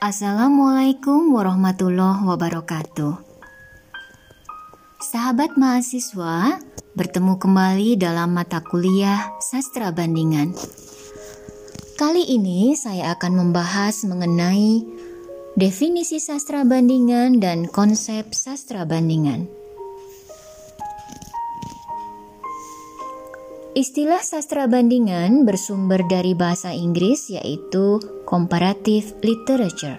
Assalamualaikum warahmatullahi wabarakatuh. Sahabat mahasiswa, bertemu kembali dalam mata kuliah Sastra Bandingan. Kali ini saya akan membahas mengenai definisi sastra bandingan dan konsep sastra bandingan. Istilah sastra bandingan bersumber dari bahasa Inggris yaitu comparative literature.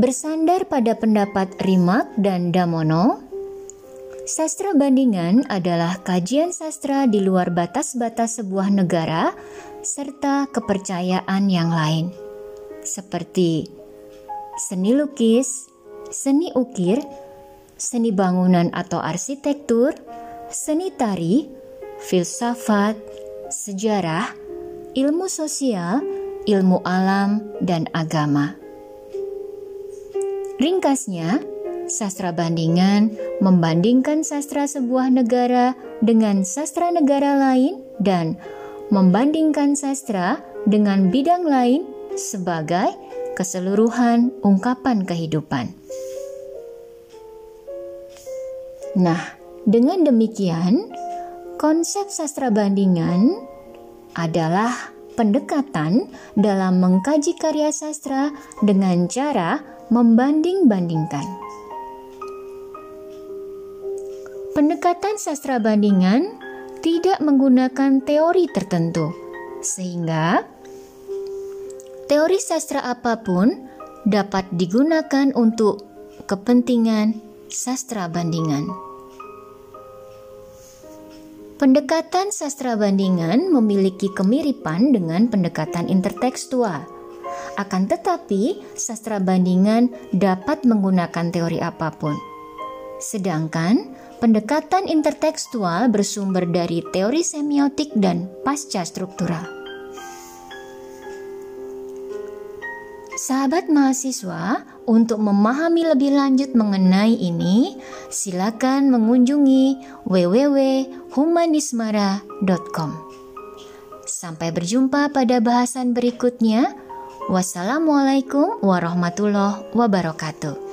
Bersandar pada pendapat Rimak dan Damono, sastra bandingan adalah kajian sastra di luar batas-batas sebuah negara serta kepercayaan yang lain, seperti seni lukis, seni ukir, seni bangunan atau arsitektur, seni tari, filsafat, sejarah, ilmu sosial, ilmu alam, dan agama. Ringkasnya, sastra bandingan membandingkan sastra sebuah negara dengan sastra negara lain dan membandingkan sastra dengan bidang lain sebagai keseluruhan ungkapan kehidupan. Nah, dengan demikian, konsep sastra bandingan adalah pendekatan dalam mengkaji karya sastra dengan cara membanding-bandingkan. Pendekatan sastra bandingan tidak menggunakan teori tertentu, sehingga teori sastra apa pun dapat digunakan untuk kepentingan sastra bandingan. Pendekatan sastra bandingan memiliki kemiripan dengan pendekatan intertekstual. Akan tetapi, sastra bandingan dapat menggunakan teori apa pun. Sedangkan pendekatan intertekstual bersumber dari teori semiotik dan pasca struktural. Sahabat mahasiswa, untuk memahami lebih lanjut mengenai ini, silakan mengunjungi www.humanismara.com. Sampai berjumpa pada bahasan berikutnya. Wassalamualaikum warahmatullahi wabarakatuh.